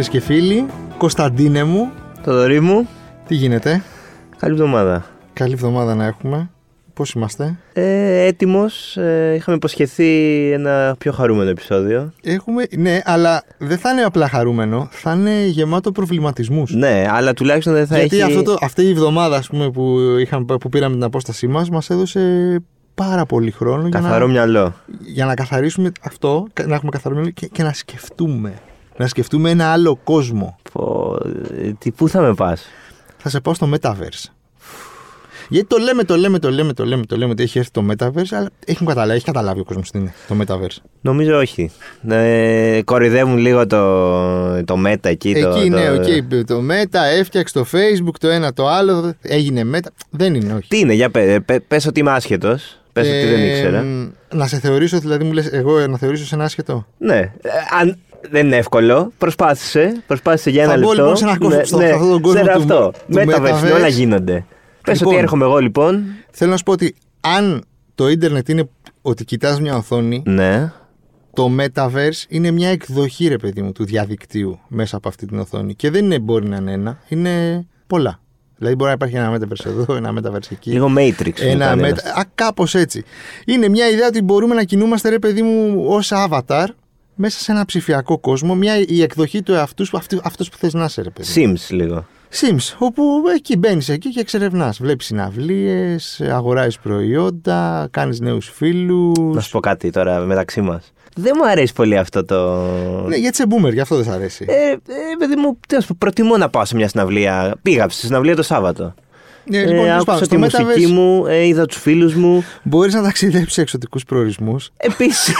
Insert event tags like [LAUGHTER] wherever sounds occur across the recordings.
Φίλες και φίλοι, Κωνσταντίνε μου, Το δωρή μου, τι γίνεται; καλή εβδομάδα. Καλή εβδομάδα να έχουμε. Πώς είμαστε; Ε, έτοιμος, ε, είχαμε υποσχεθεί ένα πιο χαρούμενο επεισόδιο. Έχουμε, ναι, αλλά δεν θα είναι απλά χαρούμενο, θα είναι γεμάτο προβληματισμούς. Ναι, αλλά τουλάχιστον δεν θα Γιατί έχει... αυτό το, αυτή η εβδομάδα ας πούμε, που, είχαμε, που πήραμε την απόστασή μας, μας έδωσε πάρα πολύ χρόνο για Καθαρό να, μυαλό. για να καθαρίσουμε αυτό, να έχουμε καθαρό μυαλό και, και να σκεφτούμε. Να σκεφτούμε ένα άλλο κόσμο. Πω, ε, τι, πού θα με πας; Θα σε πάω στο Metaverse. Γιατί το λέμε, το λέμε, το λέμε, το λέμε, το λέμε ότι έχει έρθει το Metaverse, αλλά έχουν καταλάβει, έχει καταλάβει ο κόσμος τι είναι το Metaverse. Νομίζω όχι. Ε, κοροϊδεύουν λίγο το, το Meta εκεί. το, Εκεί ναι, το... οκ, το Meta έφτιαξε το Facebook, το ένα το άλλο, έγινε Meta. Δεν είναι, όχι. Τι είναι, για πέ, πέ, πες ότι είμαι άσχετος. Πες ότι δεν Ε, ήξερα. μ, Να σε θεωρήσω, δηλαδή μου λες εγώ να θεωρήσω σε ένα άσχετο; Ναι. Ε, αν δεν είναι εύκολο, προσπάθησε. Προσπάθησε για ένα Θα μπω, λεπτό. λοιπόν, σε ένα κόσμο- στο- σε αυτόν τον κόσμο ξέρω του- αυτό. του Metaverse, Metaverse. όλα γίνονται. Πες Λοιπόν. ότι έρχομαι εγώ λοιπόν. Θέλω να σου πω ότι αν το ίντερνετ είναι ότι κοιτάς μια οθόνη, Ναι. το Metaverse είναι μια εκδοχή, ρε παιδί μου, του διαδικτύου μέσα από αυτή την οθόνη. Και δεν είναι, μπορεί να είναι ένα, είναι πολλά. Δηλαδή μπορεί να υπάρχει ένα Metaverse εδώ, ένα Metaverse εκεί. Λίγο Matrix. μου Ένα κάνει μετα... ένας. Α, κάπως έτσι. Είναι μια ιδέα ότι μπορούμε να κινούμαστε, ρε παιδί μου, ως avatar μέσα σε ένα ψηφιακό κόσμο, μια η εκδοχή του εαυτούς σου, αυτού- αυτός που θες να είσαι, ρε παιδί. μου. Sims λίγο. Sims, όπου εκεί μπαίνεις εκεί και εξερευνάς. Βλέπεις συναυλίες, αγοράζεις προϊόντα, κάνεις νέους φίλους. Να σου πω κάτι τώρα μεταξύ μας. Δεν μου αρέσει πολύ αυτό το. Ναι, γιατί είσαι boomer, γι' αυτό δεν σ' αρέσει. Ε, ε, παιδί μου, τι να σου πω, προτιμώ να πάω σε μια συναυλία. Πήγα στη συναυλία το Σάββατο. Ε, λοιπόν, τέλος άκουσα πάντων, τη στο μουσική Metaverse μου, ε, είδα τους φίλους μου. μπορείς να ταξιδέψεις σε εξωτικούς προορισμούς. Επίση.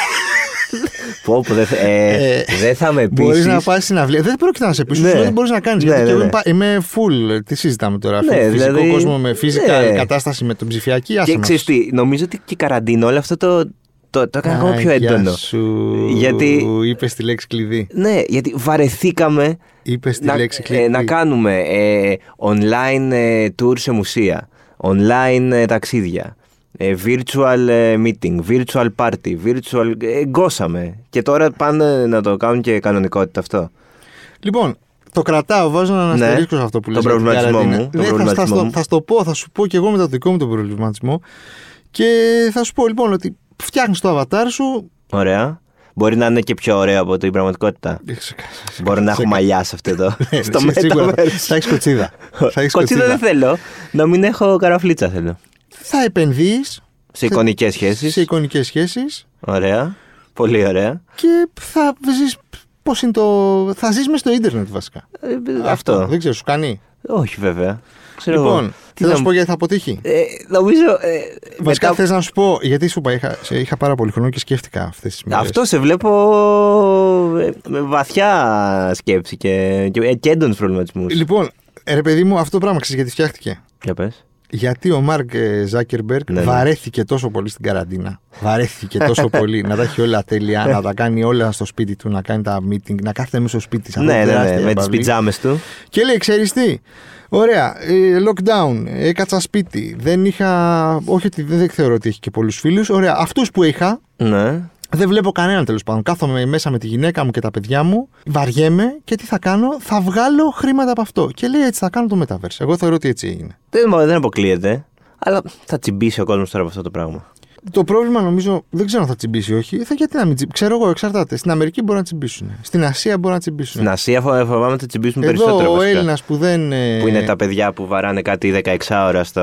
Πω, πω, δεν θα, ε, Ε, δεν θα με Μπορείς πείσεις. να πάει συναυλία. Δεν πρόκειται να σε πείσει. Ναι. Δεν μπορείς να κάνεις. Ναι, γιατί ναι, και εγώ ναι. είμαι πα- είμαι full. Τι συζητάμε τώρα. Ναι, φυσικό δηλαδή, κόσμο με φυσικά ναι. κατάσταση με τον ψηφιακή. άσε Και μας. ξέρεις τι, νομίζω ότι και η καραντίνα όλο αυτό το, το, το έκανα ακόμα πιο Άγια έντονο. Σου... Γιατί- Είπες τη λέξη κλειδί. Ναι, γιατί βαρεθήκαμε Είπες τη να, λέξη ε, κλειδί. να κάνουμε ε, online ε, tour σε μουσεία, online ε, ταξίδια, ε, virtual ε, meeting, virtual party, virtual... Ε, γκώσαμε. Και τώρα πάνε να το κάνουν και κανονικότητα αυτό. Λοιπόν, το κρατάω, βάζω ένα Ναι. αστερίσκο σε αυτό που Τον λες. για την προβληματισμό καραντίνα. μου, τον Ναι, θα, θα, προβληματισμό στο- μου. θα στο πω, θα σου πω και εγώ με το δικό μου τον προβληματισμό. Και θα σου πω λοιπόν ότι φτιάχνεις το avatar σου. Ωραία. Μπορεί να είναι και πιο ωραίο από την πραγματικότητα. Μπορεί να έχω μαλλιά σε αυτό εδώ. [LAUGHS] στο Ναι, Σίγουρα Metaverse. θα έχεις κοτσίδα. θα έχεις Κοτσίδα δεν θέλω. Να μην έχω καραφλίτσα θέλω. Θα επενδύεις Σε εικονικές σχέσεις. σε εικονικές σχέσεις Ωραία. Πολύ ωραία. και θα ζεις. Πώς είναι το. Θα ζεις μες στο ίντερνετ βασικά. Ε, αυτό. Δεν ξέρω, σου κάνει; Όχι βέβαια. Ξέρω εγώ. Λοιπόν, Τι θέλω να να σου πω γιατί θα αποτύχει; Ε, νομίζω. Ε, Βασικά μετά- θες να σου πω, γιατί σου είπα, είχα, σε- είχα πάρα πολύ χρόνο και σκέφτηκα αυτές τις μέρες. Αυτό σε βλέπω ε, με βαθιά σκέψη και, και, ε, και έντονους προβληματισμούς. Λοιπόν, ε, ρε παιδί μου, αυτό το πράγμα ξέρεις γιατί φτιάχτηκε; Για πες. Γιατί ο Μάρκ Ζάκερμπεργκ Ναι, ναι. βαρέθηκε τόσο πολύ στην καραντίνα. Βαρέθηκε τόσο [LAUGHS] πολύ να τα έχει όλα τέλεια, να τα κάνει όλα στο σπίτι του, να κάνει τα meeting, να κάθεται μέσα στο σπίτι σαν Ναι, ναι, ναι, τεράστια με τις επαυλή. πιτζάμες του. Και λέει, ξέρεις τι, ωραία, ε, lockdown, έκατσα σπίτι, δεν είχα, όχι ότι δεν θεωρώ ότι έχει και πολλούς φίλους, ωραία, αυτούς που είχα, Ναι. Δεν βλέπω κανέναν τέλος πάντων. Κάθομαι μέσα με τη γυναίκα μου και τα παιδιά μου, βαριέμαι και τι θα κάνω, θα βγάλω χρήματα από αυτό. Και λέει έτσι θα κάνω το Metaverse. Εγώ θεωρώ ότι έτσι έγινε. Δεν, δεν αποκλείεται. Αλλά θα τσιμπήσει ο κόσμος τώρα από αυτό το πράγμα. Το πρόβλημα νομίζω δεν ξέρω αν θα τσιμπήσει ή όχι. Θα γιατί να μην τσιμπήσει. Ξέρω εγώ, εξαρτάται. Στην Αμερική μπορεί να τσιμπήσουν. Στην Ασία μπορεί να τσιμπήσουν. Στην Ασία φο- φοβάμαι θα τσιμπήσουν Εδώ περισσότερο ο βασικά. Έλληνας που δεν. ε, Που είναι τα παιδιά που βαράνε κάτι 16 ώρα στο...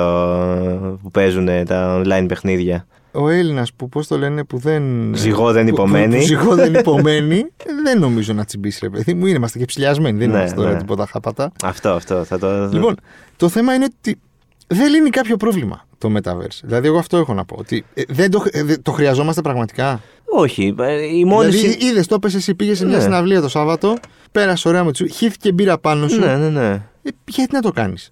που παίζουν τα online παιχνίδια. Ο Έλληνας που, πώς το λένε, που δεν. Ζυγό δεν που- υπομένει. Που, που ζυγό δεν υπομένει. δεν νομίζω να τσιμπήσει, ρε παιδί μου. Είναι, Είμαστε και ψηλιασμένοι. Δεν Ναι, είμαστε τώρα ναι. τίποτα χάπατα. Αυτό, αυτό. Θα το... Λοιπόν, το θέμα είναι ότι δεν λύνει κάποιο πρόβλημα το Metaverse. Δηλαδή, εγώ αυτό έχω να πω. Ότι ε, δεν το, ε, δεν- το χρειαζόμαστε πραγματικά; Όχι. ε, Η μόνη δηλαδή, συ- είδες, το έπεσε εσύ, πήγες σε μια Ναι. συναυλία το Σάββατο, πέρασε ωραία με του, χύθηκε μπύρα πάνω σου. Ναι, ναι, ναι. Ε, γιατί να το κάνεις;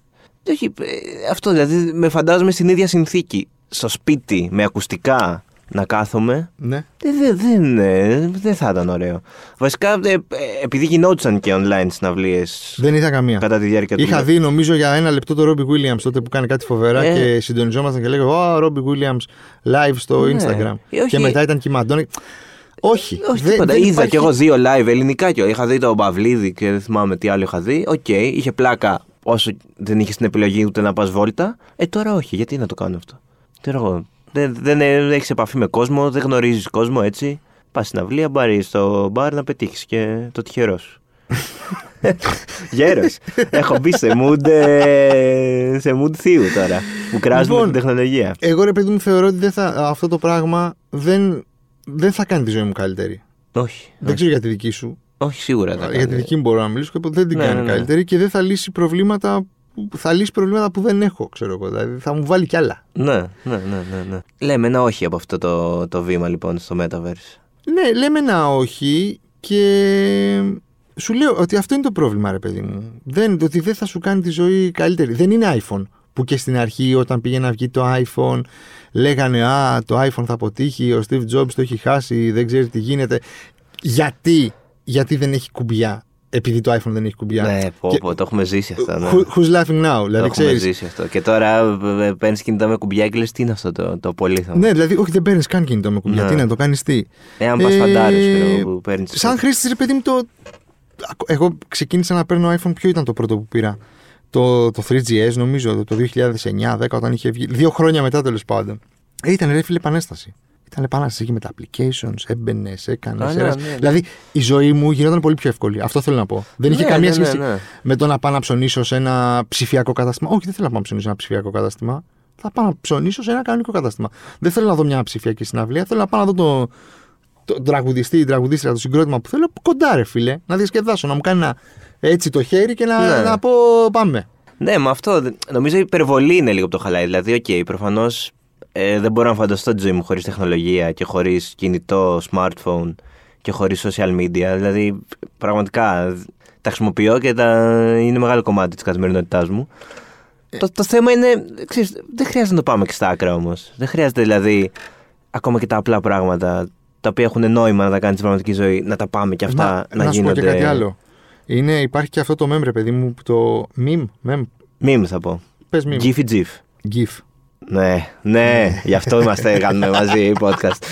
Όχι, ε, αυτό δηλαδή με φαντάζομαι στην ίδια συνθήκη. Στο σπίτι, με ακουστικά, να κάθομαι. Ναι. Ε, Δεν δεν, ε, δεν θα ήταν ωραίο. Βασικά, ε, ε, επειδή γινόντουσαν και online συναυλίες Δεν είχα καμία. κατά τη διάρκεια Είχα του. δει νομίζω για ένα λεπτό το Ρόμπι Williams τότε που κάνει κάτι φοβερά Ε. και συντονιζόμασταν και λέγαμε Ω, Ρόμπι Williams live στο Ναι. Instagram. Ε, όχι. Και μετά ήταν και η Μαντόνα. Όχι. Όχι δεν- τίποτα. δεν Είδα υπάρχει- κι εγώ δύο live ελληνικά και είχα δει τον Παυλίδη και δεν θυμάμαι τι άλλο είχα δει. Οκ, είχε πλάκα όσο δεν είχε την επιλογή ούτε να πας βόλτα. Ε, τώρα όχι. Γιατί να το κάνω αυτό; Ξέρω εγώ. Δεν, δεν έχεις επαφή με κόσμο, δεν γνωρίζεις κόσμο έτσι. Πας στη συναυλία, μπαρί στο μπαρ να πετύχεις και το τυχερό σου. [LAUGHS] Γέρος. Έχω μπει σε mood, ε, σε mood θείου τώρα. Που κράζουμε Λοιπόν, την τεχνολογία. Εγώ ρε παιδί μου θεωρώ ότι δεν θα, αυτό το πράγμα δεν, δεν θα κάνει τη ζωή μου καλύτερη. Όχι. Δεν ξέρω για τη δική σου. Όχι, σίγουρα δεν θα για τη κάνει. δική μου μπορώ να μιλήσω και δεν την Ναι, κάνει ναι, ναι. καλύτερη και δεν θα λύσει προβλήματα που, θα λύσει προβλήματα που δεν έχω, ξέρω εγώ. Δηλαδή θα μου βάλει κι άλλα. Ναι, ναι, ναι, ναι, ναι. Λέμε ένα όχι από αυτό το, το βήμα λοιπόν στο Metaverse. Ναι, λέμε ένα όχι και σου λέω ότι αυτό είναι το πρόβλημα, ρε παιδί μου. Δεν, ότι δεν θα σου κάνει τη ζωή καλύτερη. Δεν είναι iPhone. Που και στην αρχή, όταν πήγε να βγει το iPhone, λέγανε Α, το iPhone θα αποτύχει, ο Steve Jobs το έχει χάσει, δεν ξέρει τι γίνεται. Γιατί, γιατί δεν έχει κουμπιά, επειδή το iPhone δεν έχει κουμπιά. Ναι, πω, Και- πω, το έχουμε ζήσει αυτό. Ναι. Who- who's laughing now, το δηλαδή έχουμε ξέρεις. ζήσει αυτό. Και τώρα παίρνεις κινητό με κουμπιά και λες τι είναι αυτό το, το πολύθωμα; Ναι, δηλαδή, όχι, δεν παίρνεις καν κινητό με κουμπιά. Ναι. Τι να το κάνεις τι; Ε, αν πας Ε, φαντάρο, που παίρνεις. Σαν χρήστη, ρε παιδί μου, το. Εγώ ξεκίνησα να παίρνω iPhone. Ποιο ήταν το πρώτο που πήρα; Το, το 3GS, νομίζω, το 2009-10, όταν είχε βγει. Δύο χρόνια μετά τέλος πάντων. Ε, ήταν ρε φίλε επανέσταση. Ήταν επανάσταση εκεί με τα applications, έμπαινε, έκανε. Α, ναι, ναι, ναι. Δηλαδή η ζωή μου γινόταν πολύ πιο εύκολη. Αυτό θέλω να πω. Δεν είχε Ναι, καμία ναι, ναι, σχέση ναι. με το να πάω να ψωνίσω σε ένα ψηφιακό κατάστημα. Όχι, δεν θέλω να πάω να ψωνίσω σε ένα ψηφιακό κατάστημα. Θα πάω να ψωνίσω σε ένα κανονικό κατάστημα. Δεν θέλω να δω μια ψηφιακή συναυλία. Θέλω να πάω να δω το, το τραγουδιστή ή τραγουδίστρια, το συγκρότημα που θέλω κοντά, ρε φίλε. Να διασκεδάσω, να μου κάνει ένα, έτσι το χέρι και να, Ναι. να πω πάμε. Ναι, με αυτό δεν- νομίζω η υπερβολή είναι λίγο που το χαλάει. Δηλαδή, οκ, προφανώς δεν μπορώ να φανταστώ τη ζωή μου χωρίς τεχνολογία και χωρίς κινητό, smartphone και χωρίς social media. Δηλαδή, πραγματικά τα χρησιμοποιώ και τα... είναι μεγάλο κομμάτι της καθημερινότητάς μου. Το, το θέμα είναι, ξέρεις, δεν χρειάζεται να το πάμε και στα άκρα όμως. Δεν χρειάζεται δηλαδή ακόμα και τα απλά πράγματα τα οποία έχουν νόημα να τα κάνει στην πραγματική ζωή, να τα πάμε και αυτά Μα, να, να σου πω γίνονται. και κάτι άλλο. Είναι, υπάρχει και αυτό το meme, ρε παιδί μου, που το meme, meme, Meme θα πω. πες meme, Gif Gif. gif. Ναι, ναι, γι' αυτό είμαστε κάνουμε μαζί [LAUGHS] podcast.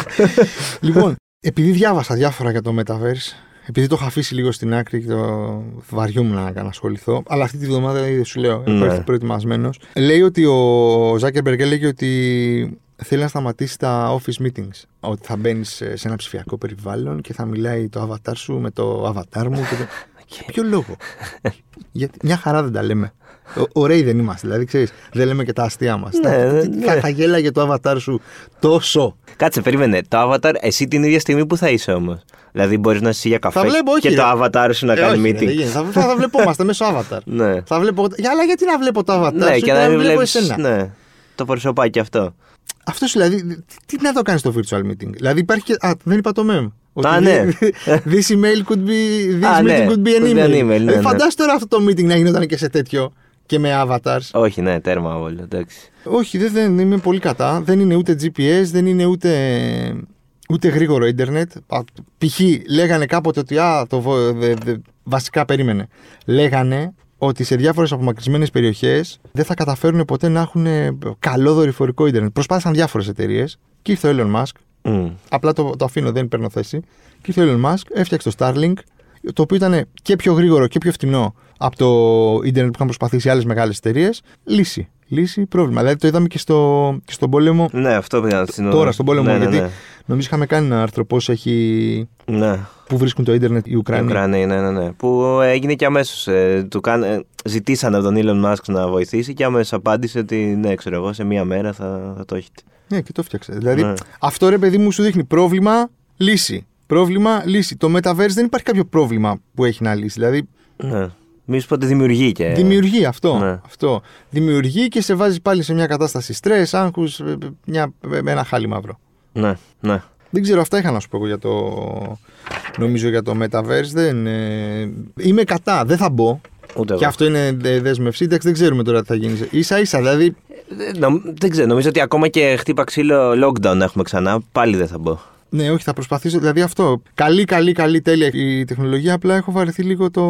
λοιπόν, επειδή διάβασα διάφορα για το Metaverse, επειδή το είχα αφήσει λίγο στην άκρη και το βαριούμουν να να ασχοληθώ, αλλά αυτή τη βδομάδα ήδη σου λέω, έχω Ναι. έρθει προετοιμασμένος. Λέει ότι ο Ζάκερμπεργκ έλεγε ότι θέλει να σταματήσει τα office meetings. Ότι θα μπαίνεις σε σε ένα ψηφιακό περιβάλλον και θα μιλάει το avatar σου με το avatar μου. Και το... [LAUGHS] Για ποιο λόγο; [LAUGHS] Γιατί μια χαρά δεν τα λέμε. Ο- Ωραίοι δεν είμαστε, δηλαδή ξέρεις, δεν λέμε και τα αστεία μας. Ναι, ναι, ναι. Θα γέλαγε το avatar σου τόσο. Κάτσε, περίμενε. Το avatar, εσύ την ίδια στιγμή που θα είσαι όμως; Δηλαδή μπορείς να είσαι για καφέ Θα βλέπω, όχι, και ρε. το avatar σου να Ε, κάνει όχι, ρε, δεν meeting. γίνεται. θα, θα, θα βλεπόμαστε μέσω avatar. [LAUGHS] Ναι. Θα βλέπω, για, αλλά γιατί να βλέπω το avatar Ναι, σου και να μην μην βλέπω βλέπει. εσένα. Ναι. Το προσωπάκι αυτό. Αυτός δηλαδή, τι να το κάνεις στο virtual meeting; Δηλαδή υπάρχει και. Α, δεν είπα το meme. Α, ναι. This email could be. This Α, meeting ναι. could be an Could be email. an email, ναι, Ε, ναι. Φαντάσου τώρα αυτό το meeting να γινόταν και σε τέτοιο και με avatars. Όχι, ναι, τέρμα όλο. Εντάξει. Όχι, δεν, δεν είμαι πολύ κατά. Δεν είναι ούτε GPS, δεν είναι ούτε, ούτε γρήγορο ίντερνετ. Α, Π.χ. λέγανε κάποτε ότι. Α, το, βο- δε- δε- βασικά περίμενε. Λέγανε ότι σε διάφορες απομακρυσμένες περιοχές δεν θα καταφέρουν ποτέ να έχουν ε, καλό δορυφορικό ίντερνετ. Προσπάθησαν διάφορες εταιρείες και ήρθε ο Elon Musk. Μμ. Απλά το, το αφήνω, δεν παίρνω θέση. Και ήρθε ο Elon Musk, έφτιαξε το Starlink, το οποίο ήταν και πιο γρήγορο και πιο φτηνό από το ίντερνετ που είχαν προσπαθήσει άλλες μεγάλες εταιρείες. Λύση. Λύση, πρόβλημα. Δηλαδή το είδαμε και, στο, και στον πόλεμο. Ναι, αυτό πήγα να συνοδεύω. Τώρα στον πόλεμο, ναι, ναι, γιατί ναι. νομίζω είχαμε κάνει ένα άρθρο πώς έχει. Ναι. Πού βρίσκουν το ίντερνετ οι Η Ουκρανοί. Ουκρανία, ναι, ναι, ναι. Που έγινε και αμέσως. Ε, του κάν, ε, ζητήσαν από τον Elon Musk να βοηθήσει και αμέσως απάντησε ότι ναι, ξέρω εγώ, σε μία μέρα θα, θα το έχετε. Ναι, και το φτιάξε. Δηλαδή Ναι. αυτό ρε παιδί μου σου δείχνει πρόβλημα, λύση. Πρόβλημα, λύση. Το Metaverse δεν υπάρχει κάποιο πρόβλημα που έχει να λύσει. Δηλαδή Ναι. Μη σου πω ότι δημιουργεί και. Δημιουργεί αυτό, ναι. αυτό. Δημιουργεί και σε βάζει πάλι σε μια κατάσταση στρες, άγχους, μια, με ένα χάλι μαύρο. Ναι, ναι. Δεν ξέρω, αυτά είχα να σου πω εγώ για το. Νομίζω για το Metaverse. Δεν, ε, είμαι κατά, δεν θα μπω. Ούτε εγώ. Και αυτό είναι ε, δέσμευση. Εντάξει, δεν ξέρουμε τώρα τι θα γίνει. σα ίσα, δηλαδή. Ε, νομ- δεν ξέρω, νομίζω ότι ακόμα και χτύπα ξύλο lockdown έχουμε ξανά, πάλι δεν θα μπω. Ναι, όχι, θα προσπαθήσω. Δηλαδή αυτό. Καλή, καλή, καλή, τέλεια η τεχνολογία. Απλά έχω βαρεθεί λίγο το,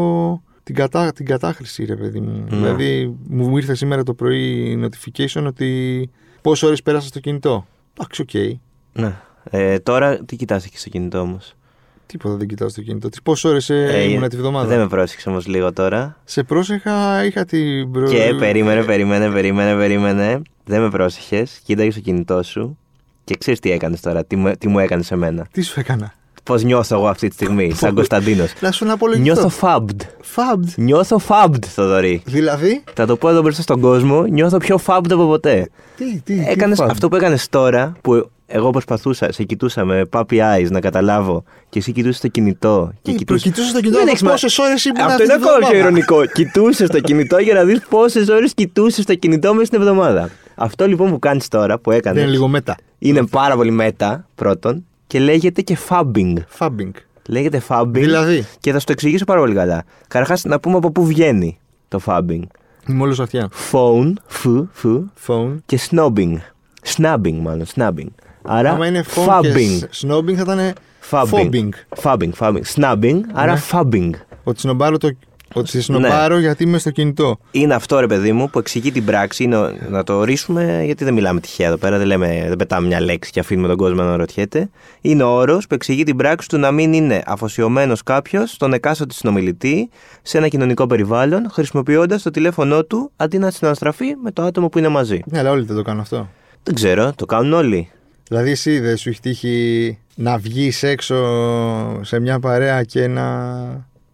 την, κατά, την κατάχρηση, ρε παιδί μου. Ναι. Δηλαδή, μου ήρθε σήμερα το πρωί notification ότι πόσες ώρες πέρασα στο κινητό. Εντάξει, οκ. Ναι. Ε, τώρα τι κοιτάς εκεί στο κινητό όμως; Τίποτα δεν κοιτάω στο κινητό. Τι πόσες ώρες ε, ήμουν τη βδομάδα; Δεν με πρόσεξε όμως λίγο τώρα. Σε πρόσεχα, είχα την προ... Και περίμενε, περίμενε, περίμενε, περίμενε. Δεν με πρόσεχες. Κοίταγες το κινητό σου. Και ξέρεις τι έκανες τώρα, τι μου, τι μου έκανες σε μένα. Τι σου έκανα; Πώς νιώθω εγώ αυτή τη στιγμή, σαν Κωνσταντίνος. Να σου απολογηθώ. Νιώθω fabbed. Fabbed. Νιώθω fabbed, Θοδωρή. Δηλαδή; Θα το πω εδώ μπροστά στον κόσμο, νιώθω πιο fabbed από ποτέ. Τι, τι, Έκανες τι fabbed? αυτό που έκανες τώρα, που εγώ προσπαθούσα, σε κοιτούσα με puppy eyes να καταλάβω και εσύ κοιτούσες το κινητό. Και Τι, κοιτούσες- προκοιτούσες το κινητό Δεν να έχεις δεις μα- πόσες ώρες ήμουν Αυτό αυτή είναι τη ακόμα πιο βδομάδα; ηρωνικό. κοιτούσες το κινητό για να δεις πόσες ώρες κοιτούσες το κινητό μέσα στην εβδομάδα. Αυτό λοιπόν που κάνεις τώρα, που έκανε. Δεν είναι λίγο μέτα. είναι πάρα πολύ μέτα, πρώτον, και λέγεται και fabbing. Fabbing. Λέγεται fabbing. Δηλαδή; Και θα σου το εξηγήσω πάρα πολύ καλά. Καταρχάς, να πούμε από πού βγαίνει το fabbing. Είμαι όλο αυτιά. Phone, φου, φου, Phone. και snobbing. Snubbing, μάλλον, snubbing. Άρα, Άμα είναι phone fabbing. και snobbing θα ήταν Fabbing. fobbing. Fabbing, fabbing. Snubbing, άρα Ναι. fabbing. Ότι σνομπάρω, το... ότι σε Ναι. σνομπάρω γιατί είμαι στο κινητό. Είναι αυτό ρε παιδί μου που εξηγεί την πράξη. Είναι, ο- να το ορίσουμε γιατί δεν μιλάμε τυχαία εδώ πέρα. Δεν, λέμε, δεν πετάμε μια λέξη και αφήνουμε τον κόσμο να ρωτιέται. Είναι ο όρος που εξηγεί την πράξη του να μην είναι αφοσιωμένος κάποιος στον εκάστοτε συνομιλητή σε ένα κοινωνικό περιβάλλον χρησιμοποιώντας το τηλέφωνό του αντί να συναναστραφεί με το άτομο που είναι μαζί. Ναι, αλλά όλοι δεν το κάνουν αυτό. Δεν ξέρω, το κάνουν όλοι. Δηλαδή, εσύ δεν σου έχει τύχει να βγεις έξω σε μια παρέα και να.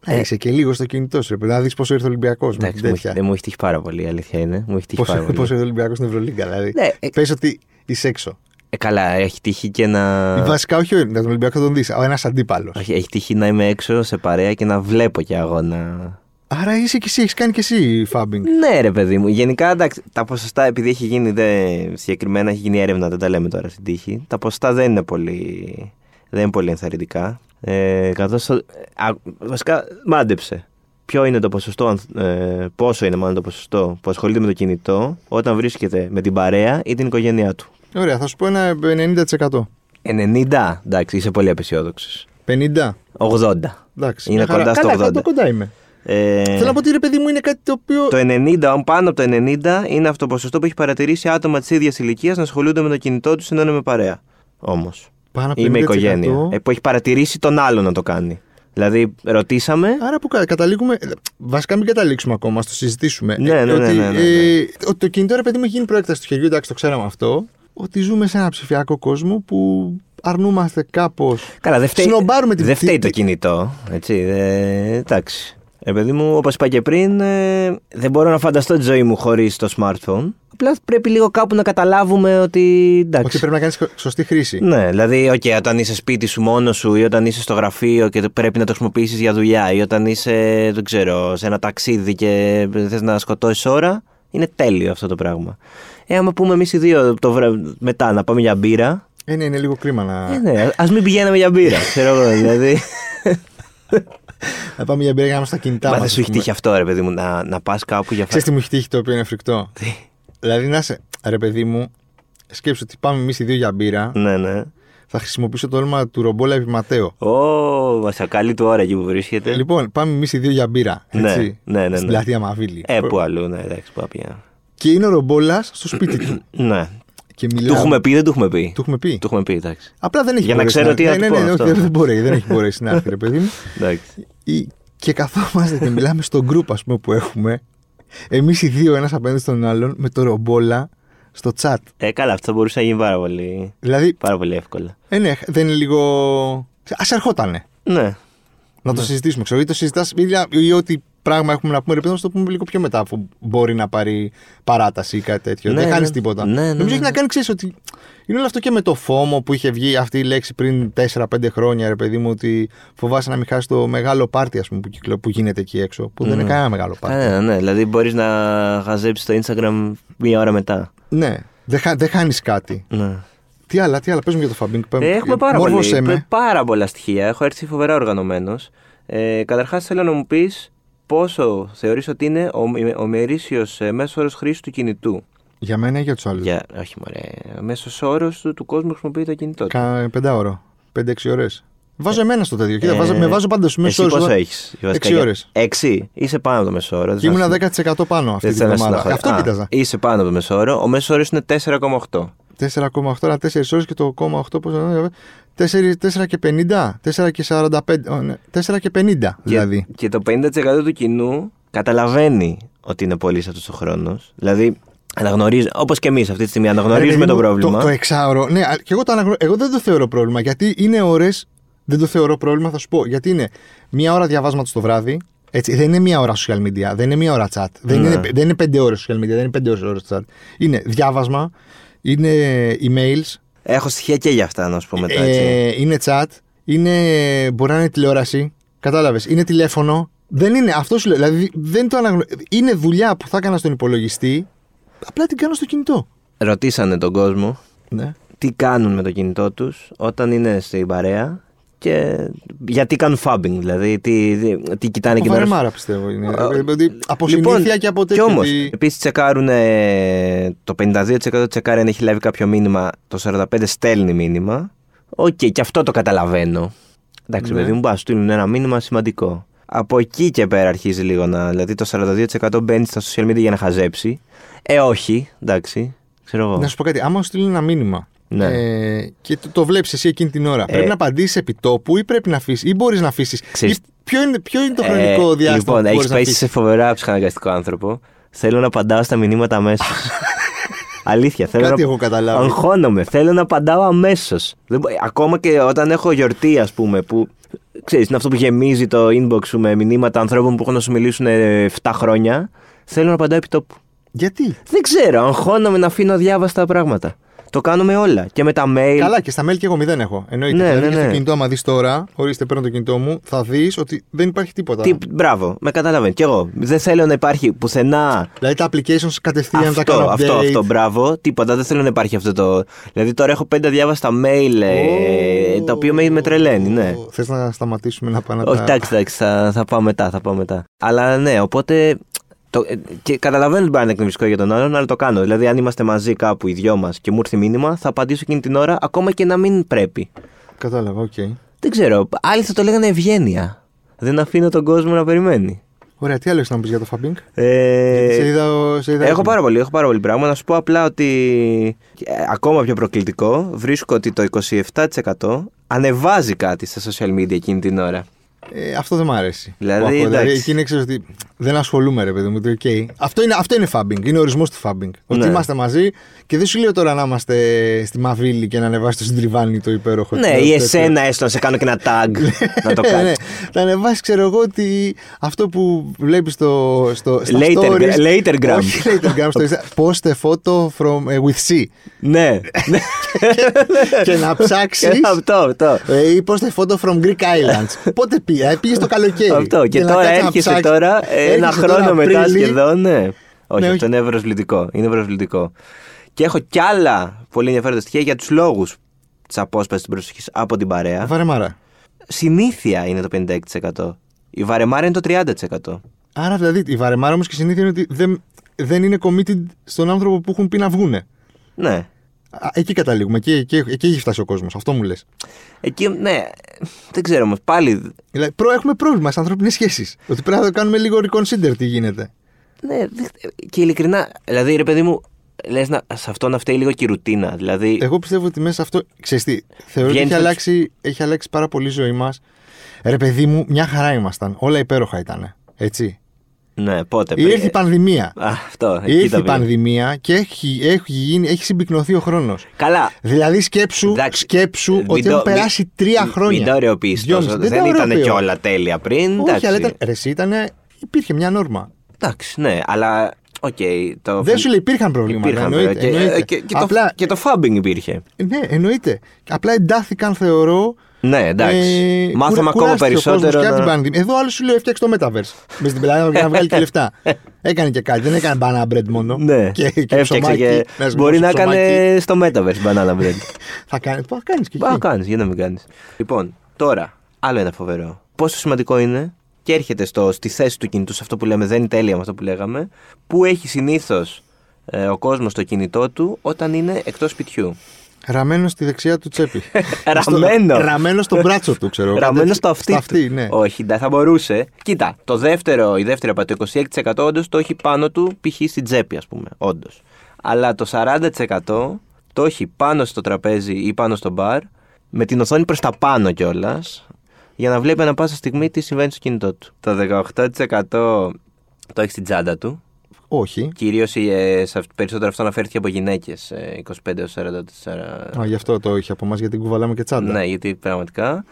Να Ε. είσαι και λίγο στο κινητό σου. ρε παιδί, Να δεις πόσο ήρθε ο Ολυμπιακός με την Εντάξει, μου, έχει- τέτοια. δεν μου έχει τύχει πάρα πολύ, η αλήθεια είναι. Μου έχει τύχει πάρα Πόσο, πολύ. πόσο ήρθε ο Ολυμπιακός στην Ευρωλίγκα, δηλαδή. Ναι, ε, Πες ότι είσαι έξω. ε, καλά, έχει τύχει και να. Βασικά, όχι ο- τον Ολυμπιακό θα τον δεις. Ένας αντίπαλος. Όχι, έχει τύχει να είμαι έξω σε παρέα και να βλέπω και αγώνα. Άρα είσαι και εσύ, έχεις κάνει και εσύ φάμπινγκ. Ναι, ρε παιδί μου. Γενικά, εντάξει, τα ποσοστά, επειδή έχει γίνει δε, συγκεκριμένα, έχει γίνει έρευνα, δεν τα λέμε τώρα στην τύχη. Τα ποσοστά δεν είναι πολύ, δεν είναι πολύ ενθαρρυντικά. Ε, καθώς, α, βασικά, μάντεψε. Ποιο είναι το ποσοστό, αν- ε, πόσο είναι μάλλον το ποσοστό που ασχολείται με το κινητό όταν βρίσκεται με την παρέα ή την οικογένειά του; Ωραία, θα σου πω ένα 90%. 90, εντάξει, είσαι πολύ απεσιόδοξος. 50. 80. Εντάξει. Είναι μια χαρά. κοντά στο Καλά, 80. κοντά, κοντά είμαι. Ε, Θέλω να πω ότι ρε παιδί μου είναι κάτι το οποίο. Το 90, πάνω από το 90 είναι αυτό το ποσοστό που έχει παρατηρήσει άτομα της ίδιας ηλικίας να ασχολούνται με το κινητό τους ενώ είναι με παρέα. Όμως. Πάνω από Ή με 50%. οικογένεια. Ε, που έχει παρατηρήσει τον άλλο να το κάνει. Δηλαδή, ρωτήσαμε. Άρα που κα- καταλήγουμε. Βασικά μην καταλήξουμε ακόμα, ας το συζητήσουμε. Ναι, ναι, ναι, ότι, ναι, ναι, ναι. ε, ότι το κινητό ρε παιδί μου έχει γίνει προέκταση του χεριού, εντάξει, το ξέραμε αυτό. Ότι ζούμε σε ένα ψηφιακό κόσμο που αρνούμαστε κάπως. Καλά, δεν φταίει, Σνομπάρουμε την δεν φταίει τη- το κινητό. Έτσι, ε, εντάξει. Ε, παιδί μου, όπως είπα και πριν, ε, δεν μπορώ να φανταστώ τη ζωή μου χωρίς το smartphone. Απλά πρέπει λίγο κάπου να καταλάβουμε ότι. Εντάξει. Ότι πρέπει να κάνεις σωστή χρήση. Ναι, δηλαδή, οκ, όταν είσαι σπίτι σου μόνος σου ή όταν είσαι στο γραφείο και πρέπει να το χρησιμοποιήσεις για δουλειά ή όταν είσαι, δεν ξέρω, σε ένα ταξίδι και θες να σκοτώσεις ώρα, είναι τέλειο αυτό το πράγμα. Ε, άμα πούμε εμείς οι δύο το βρε- μετά να πάμε για μπύρα. Ε, ναι, είναι λίγο κρίμα να. Ε, ναι, ας μην πηγαίναμε για μπύρα, ξέρω εγώ, δηλαδή. [LAUGHS] Να πάμε για μπύρα για να είμαστε στα κινητά Μα μας. δεν σου έχει τύχει αυτό, ρε παιδί μου, να, να πας κάπου για Ξέρεις τι μου έχει τύχει το οποίο είναι φρικτό; Τι; δηλαδή να είσαι, ρε παιδί μου, σκέψου ότι πάμε εμείς οι δύο για μπύρα. Ναι, ναι. Θα χρησιμοποιήσω το όνομα του Ρομπόλα επί Ματέο. Ω, μας καλή του ώρα εκεί που βρίσκεται. Λοιπόν, πάμε εμείς οι δύο για μπύρα. Ναι, Έτσι, ναι, ναι, ναι. Στην πλατεία Μαβίλη. Ε, που αλλού, ναι, εντάξει, πάω πια. Και είναι ο Ρομπόλας στο σπίτι του. Ναι. Και Του μιλάμε. έχουμε πει, δεν του έχουμε πει. Του έχουμε πει. Του έχουμε πει, εντάξει. Απλά δεν έχει Για να μπορέσει ξέρω τι να έρθει. του ναι, πω ναι, αυτό. όχι, δεν μπορεί, δεν έχει μπορέσει να έρθει, ρε παιδί μου. [LAUGHS] εντάξει. Ή- Και καθόμαστε και μιλάμε στο group, ας πούμε, που έχουμε. Εμείς οι δύο, ένας απέναντι στον άλλον, με το Ρομπόλα στο chat. Ε, καλά, αυτό θα μπορούσε να γίνει πάρα πολύ, Δηλαδή, πάρα πολύ εύκολα. ε, ναι, δεν είναι λίγο. Α ερχότανε. Ναι. Να το συζητήσουμε, ξέρω. Ή το συζητάς, ή ό,τι πράγμα έχουμε να πούμε, ρε παιδί, να το πούμε λίγο πιο μετά, αφού μπορεί να πάρει παράταση ή κάτι τέτοιο. Ναι, δεν χάνεις ναι. τίποτα. Ναι, ναι, Νομίζω ναι, έχει ναι. να κάνει, ξέρεις ότι. Είναι όλο αυτό και με το φόμο που είχε βγει αυτή η λέξη πριν 4-5 χρόνια, ρε παιδί μου, ότι φοβάσαι να μην χάσεις το μεγάλο πάρτι, ας πούμε, που, κυκλο- που γίνεται εκεί έξω. Που δεν είναι κανένα μεγάλο πάρτι. Κανένα, ναι. Δηλαδή μπορείς να χαζέψεις το Instagram μία ώρα μετά. Ναι, δεν, χα, δεν χάνεις κάτι. Ναι. Τι άλλα, τι άλλα, πες μου για το Φαμπίνγκ. Ε, έχουμε πάρα, Μόρφωσέ πολύ, με. πάρα πολλά στοιχεία. Έχω έρθει φοβερά οργανωμένος. Ε, Καταρχάς, θέλω να μου πεις πόσο θεωρείς ότι είναι ο, ο μερίσιος μέσος όρος χρήσης του κινητού; Για μένα ή για τους άλλους; Για, όχι, μωρέ. Ο μέσος όρος του, του κόσμου χρησιμοποιεί το κινητό. του. Κα... Πεντάωρο. 5-6 ώρες. Βάζω εμένα στο τέτοιο. Κοίτα, Ε, βάζω, με βάζω πάντα στου μέσου Εσύ όρου. πόσο έχεις, Έξι ώρες. Έξι. Είσαι πάνω από το μέσο όρο. Και ήμουνα 10% πάνω αυτή Δεν τη θέλω να βδομάδα. συναχωρήσω. Αυτό Α, κοίταζα. Είσαι πάνω από το μέσο όρο. Ο μέσος όρος είναι 4,8. 4,8 ανά 4 ώρες και το 0,8 πόσο. 4, 4 και 50. 4 και 45. ω, ναι, 4 και 50 δηλαδή. Και, και το 50% του κοινού καταλαβαίνει ότι είναι πολύ αυτό ο χρόνο. Δηλαδή, αναγνωρίζει, όπως και εμείς αυτή τη στιγμή, αναγνωρίζουμε Ρε το παιδί μου, πρόβλημα. Το, το εξάωρο. Ναι, α- και εγώ, το αναγνω... εγώ δεν το θεωρώ πρόβλημα. Γιατί είναι ώρες. Δεν το θεωρώ πρόβλημα, θα σου πω. Γιατί είναι μία ώρα διαβάσματος το βράδυ. Έτσι, δεν είναι μία ώρα social media, δεν είναι μία ώρα chat. Δεν, Ναι. είναι, δεν είναι πέντε ώρες social media, δεν είναι πέντε ώρες chat. Είναι διάβασμα, είναι emails, Έχω στοιχεία και για αυτά, να σου πω μετά. Έτσι. ε, είναι chat, είναι, μπορεί να είναι τηλεόραση. Κατάλαβες. Είναι τηλέφωνο. Δεν είναι. Αυτό σου λέω. Δηλαδή δεν το αναγνω... Είναι δουλειά που θα έκανα στον υπολογιστή. Απλά την κάνω στο κινητό. Ρωτήσανε τον κόσμο Ναι. τι κάνουν με το κινητό τους όταν είναι στην παρέα και γιατί κάνουν fabbing, δηλαδή τι, τι, τι κοιτάνε Από εκεί πέρα. βαρεμάρα πιστεύω είναι. Α, Δηλαδή, από λοιπόν, συνήθεια και από τέτοιο. Κι όμως, ότι- επίσης τσεκάρουν ε, το 52% τσεκάρει αν έχει λάβει κάποιο μήνυμα, το 45% στέλνει μήνυμα. Οκ, και αυτό το καταλαβαίνω. Εντάξει, Ναι. παιδί μου, να στείλουν ένα μήνυμα σημαντικό. Από εκεί και πέρα αρχίζει λίγο να. Δηλαδή το 42% μπαίνει στα social media για να χαζέψει. Ε, όχι, εντάξει. Ξέρω εγώ. Να σου πω κάτι. Άμα σου στείλει ένα μήνυμα Ναι. ε, και το, το βλέπεις εσύ εκείνη την ώρα, Ε. πρέπει να απαντήσεις επί τόπου ή πρέπει να αφήσεις ή μπορείς να αφήσεις. Ξέρεις- Ποιο είναι, ποιο είναι το Ε, χρονικό διάστημα Λοιπόν, που έχεις μπορείς να πέσει αφήσεις; σε φοβερά ψυχαναγκαστικό άνθρωπο. Θέλω να απαντάω στα μηνύματα αμέσως. [LAUGHS] Αλήθεια, θέλω Κάτι να. έχω καταλάβει. Αγχώνομαι. Θέλω να απαντάω αμέσως. Ακόμα και όταν έχω γιορτή, ας πούμε, που. Ξέρεις, είναι αυτό που γεμίζει το inbox σου με μηνύματα ανθρώπων που έχουν να σου μιλήσουν ε, 7 χρόνια. Θέλω να απαντάω επί τόπου. Γιατί; Δεν ξέρω, αγχώνομαι να αφήνω αδιάβαστα πράγματα. Το κάνουμε όλα. Και με τα mail. Καλά, και στα mail και εγώ μηδέν έχω. Εννοείται. Ναι, δηλαδή ναι, και ναι. στο κινητό, άμα δεις τώρα, ορίστε παίρνω το κινητό μου, θα δεις ότι δεν υπάρχει τίποτα. Τι, μπράβο, με καταλαβαίνει. Κι εγώ. Δεν θέλω να υπάρχει πουθενά Δηλαδή τα applications κατευθείαν τα Αυτό, κάνω update. αυτό, αυτό, μπράβο. Τίποτα, δεν θέλω να υπάρχει αυτό το. Δηλαδή τώρα έχω πέντε αδιάβαστα mail, ε, Ω. τα οποία με, με τρελαίνει, ναι. Θες να σταματήσουμε να πάμε να Όχι, τα... εντάξει, εντάξει, θα, θα πάω μετά, θα πάω μετά. Αλλά ναι, οπότε. Το, ε, και καταλαβαίνω ότι μπορεί να είναι εκνευριστικό για τον άλλον, αλλά το κάνω. Δηλαδή, αν είμαστε μαζί κάπου οι δυο μας και μου έρθει μήνυμα, θα απαντήσω εκείνη την ώρα, ακόμα και να μην πρέπει. Κατάλαβα, οκ. Δεν ξέρω. Άλλοι θα το λέγανε ευγένεια. Δεν αφήνω τον κόσμο να περιμένει. Ωραία, τι άλλο έχεις να μου πεις για το Phubbing. Ε, Γιατί σε είδα, σε είδα Έχω έτοιμο. πάρα πολύ, έχω πάρα πολύ πράγμα. Να σου πω απλά ότι ε, ακόμα πιο προκλητικό βρίσκω ότι το 27% ανεβάζει κάτι στα social media εκείνη την ώρα. Ε, αυτό δεν μ' αρέσει. Δηλαδή, Που ακούω. εντάξει. εκεί είναι ξέρεις ότι δεν ασχολούμαι, ρε παιδί μου. ότι, οκ. Αυτό, είναι, αυτό είναι phubbing. Είναι ο ορισμός του phubbing. Ότι Ναι. είμαστε μαζί και δεν σου λέω τώρα να είμαστε στη Μαβίλη και να ανεβάσει το συντριβάνι το υπέροχο. Ναι, το- ή τέτοιο. εσένα έστω να σε κάνω και ένα tag να το Ε, κάνεις. ναι. Θα ανεβάσεις, ξέρω εγώ, ότι αυτό που βλέπεις στο, στο, στα Later- stories. latergram. Όχι, latergram. στο Insta- Post a photo from, ε, with C. Ναι, [LAUGHS] και να ψάξει. αυτό, αυτό. ή post a photo from Greek Islands. [LAUGHS] Πότε πήγε, ε, πήγε το καλοκαίρι. Αυτό. Και, να τώρα κάτσεις να έρχεσαι ψάξεις. τώρα ε, ένα Έρχεσαι χρόνο τώρα μετά Απρίλη. σχεδόν. Ναι. Όχι, Ναι, αυτό όχι. είναι προσβλητικό. Είναι προσβλητικό. Και έχω κι άλλα πολύ ενδιαφέροντα στοιχεία για τους λόγους της απόσπασης της προσοχής από την παρέα. Βαρεμάρα. Συνήθεια είναι το 56%. Η βαρεμάρα είναι το 30%. Άρα δηλαδή η βαρεμάρα όμως και η συνήθεια είναι ότι δεν, δεν είναι committed στον άνθρωπο που έχουν πει να βγούνε. Ναι. Α, Εκεί καταλήγουμε. Εκεί, εκεί, εκεί έχει φτάσει ο κόσμος. Αυτό μου λες. Εκεί, ναι, δεν ξέρω όμως. Πάλι. Δηλαδή, προ, έχουμε πρόβλημα στις ανθρώπινες σχέσεις. Ότι πρέπει να το κάνουμε λίγο reconsider τι γίνεται. Ναι, δεν- και ειλικρινά. Δηλαδή, ρε παιδί μου, λες σε αυτό να φταίει λίγο και η ρουτίνα. Δηλαδή. Εγώ πιστεύω ότι μέσα σε αυτό. Ξέρεις τι, θεωρώ ότι Βγαίνεις έχει από- αλλάξει, έχει αλλάξει πάρα πολύ η ζωή μας. Ρε παιδί μου, μια χαρά ήμασταν. Όλα υπέροχα ήταν. Έτσι. Ναι, πότε. Ήρθε η πανδημία. Α, αυτό. εκεί Ήρθε το η πήγα. πανδημία και έχει, έχει, γίνει, έχει συμπυκνωθεί ο χρόνος. Καλά. Δηλαδή σκέψου, Εντάξει, σκέψου μην ότι το- έχουν περάσει μην- τρία μην- χρόνια. Μην το ωρεοποιήσει Δυόμιση. τόσο. Δεν Δεν τα ήταν ωρεοποιώ. και όλα τέλεια πριν. Όχι, εντάξει. αλλά ήταν, ρε, εσύ ήταν, υπήρχε μια νόρμα. Εντάξει, ναι, αλλά. Οκ. το... Δεν σου λέει υπήρχαν προβλήματα. Υπήρχαν εννοείται, βέβαια, και, εννοείται. και, και, Απλά, το, και το phubbing υπήρχε. ναι, εννοείται. Απλά εντάθηκαν, θεωρώ. Ναι, εντάξει. ε, Μάθαμε κουρα- ακόμα κουράστηκε ο περισσότερο. κόσμος Και από να- την πανδημία. Εδώ άλλο σου λέει έφτιαξε το Metaverse. Με στην πλάτη να βγάλει και λεφτά. [LAUGHS] έκανε και κάτι. Δεν έκανε banana bread μόνο. Ναι, και, και έφτιαξε ψωμάκι, και. ένας Μπορεί να γνωστός ψωμάκι. έκανε στο Metaverse banana bread. [LAUGHS] Θα κάνει. Θα κάνεις και Μπορεί να εκεί. κάνεις, γιατί να μην κάνεις. Λοιπόν, τώρα, άλλο ένα φοβερό. Πόσο σημαντικό είναι και έρχεται στο, στη θέση του κινητού, σε αυτό που λέμε, δεν είναι τέλεια με αυτό που λέγαμε, που έχει συνήθως ε, ο κόσμος το κινητό του όταν είναι εκτός σπιτιού. Ραμμένο στη δεξιά του τσέπη. [LAUGHS] Ραμμένο. Στο- Ραμμένο στο μπράτσο του, ξέρω. Ραμμένο Κάτι- στο αυτί. του. αυτί, ναι. Όχι, δεν θα μπορούσε. Κοίτα, το δεύτερο, η δεύτερη από το 26% όντως το έχει πάνω του, π.χ. στην τσέπη, ας πούμε. Όντως. Αλλά το 40% το έχει πάνω στο τραπέζι ή πάνω στο μπαρ, με την οθόνη προς τα πάνω κιόλας, για να βλέπει ανα πάσα στιγμή τι συμβαίνει στο κινητό του. Το 18% το έχει στην τσάντα του. Όχι. Κυρίως περισσότερο αυτό αναφέρθηκε από γυναίκες 25 44. Α, γι' αυτό το είχε από εμάς, γιατί κουβαλάμε και τσάντα. Ναι, γιατί πραγματικά.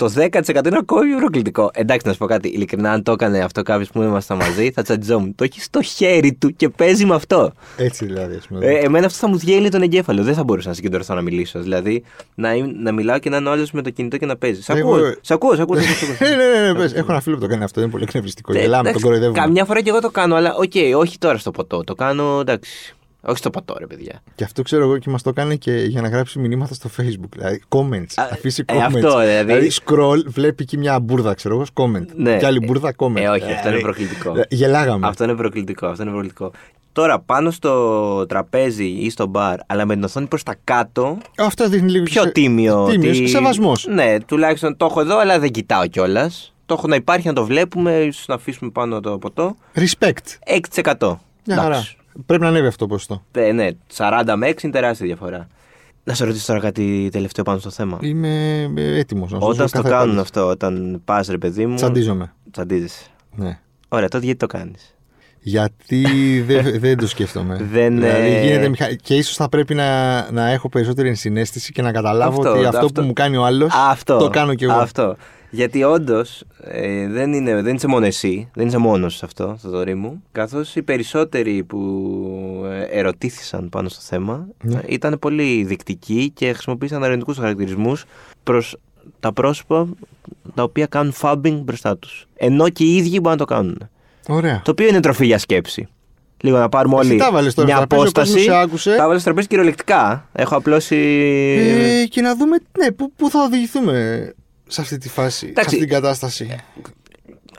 Το 10% είναι ακόμη προκλητικό. Εντάξει, να σου πω κάτι. Ειλικρινά, αν το έκανε αυτό κάποιος που ήμασταν μαζί, θα τσατζόμουν. Το έχεις στο χέρι του και παίζει με αυτό. Έτσι δηλαδή, ας πούμε. Ε, εμένα αυτό θα μου διέλυε τον εγκέφαλο. Δεν θα μπορούσα να συγκεντρωθώ να μιλήσω. Δηλαδή, να, να μιλάω και να είναι άλλος με το κινητό και να παίζει. Σ' ακούω, Εγώ- σ' ακούω, σ' ακούω. σ' ακούω. [LAUGHS] ναι, ναι, ναι, πες. Έχω ένα φίλο που το κάνει αυτό, είναι πολύ εκνευριστικό. Ε, Γελάμε, τον εντάξει, κοροϊδεύουμε. Καμιά φορά και εγώ το κάνω, αλλά οκ, όχι τώρα στο ποτό. Το κάνω, εντάξει. Όχι στο ποτό, ρε παιδιά. Και αυτό ξέρω εγώ και μας το κάνει και για να γράψει μηνύματα στο facebook. Δηλαδή, comments. Α, αφήσει ε, comments. αυτό, δηλαδή. scroll, βλέπει εκεί μια μπούρδα, ξέρω εγώ, comment. Ναι. Και άλλη μπουρδα, comment. Ε, όχι, αυτό είναι Ε, προκλητικό. ε, Γελάγαμε. Αυτό είναι προκλητικό. Αυτό είναι προκλητικό. Τώρα, πάνω στο τραπέζι ή στο μπαρ, αλλά με την οθόνη προς τα κάτω, Αυτό δείχνει λίγο πιο σε- τίμιο. Τίμιος, ότι- σεβασμός. Ναι, τουλάχιστον το έχω εδώ, αλλά δεν κοιτάω κιόλας. Το έχω να υπάρχει, να το βλέπουμε, ίσως να αφήσουμε πάνω το ποτό. Respect. 6%. Μια χαρά. Εντάξει. Πρέπει να ανέβει αυτό το ποσοστό. Ε, ναι, 40 με 6 είναι τεράστια διαφορά. Να σε ρωτήσω τώρα κάτι τελευταίο πάνω στο θέμα. Είμαι έτοιμος να σου Όταν δώσω στο κάθε κάνουν απάντηση. αυτό, όταν πας ρε παιδί μου. Τσαντίζομαι. Τσαντίζεσαι. Ναι. Ωραία, τότε γιατί το κάνεις; Γιατί δεν, δεν το σκέφτομαι. [LAUGHS] Δεν, δηλαδή, ε, γίνεται μηχα... Και ίσως θα πρέπει να, να έχω περισσότερη ενσυναίσθηση και να καταλάβω Αυτό, ότι αυτό, αυτό. που μου κάνει ο άλλος Αυτό. το κάνω κι εγώ. Αυτό. Γιατί όντως ε, δεν, είναι, δεν είσαι μόνο εσύ, δεν είσαι μόνος σε αυτό, στο δωρή μου. Καθώς οι περισσότεροι που ε, ερωτήθησαν πάνω στο θέμα Ναι. ε, ήταν πολύ δεικτικοί και χρησιμοποίησαν αρνητικούς χαρακτηρισμούς προς τα πρόσωπα τα οποία κάνουν fabbing μπροστά τους. Ενώ και οι ίδιοι μπορούν να το κάνουν. Ωραία. Το οποίο είναι τροφή για σκέψη. Λίγο να πάρουμε Εσύ όλοι τα βάλες τώρα μια στο τραπέζι, ο κόσμος απόσταση. σε άκουσε. Τα βάλες στο τραπέζι κυριολεκτικά. Έχω απλώσει. Ε, και να δούμε ναι, πού, πού θα οδηγηθούμε σε αυτή τη φάση, σε Εντάξει. αυτή την κατάσταση.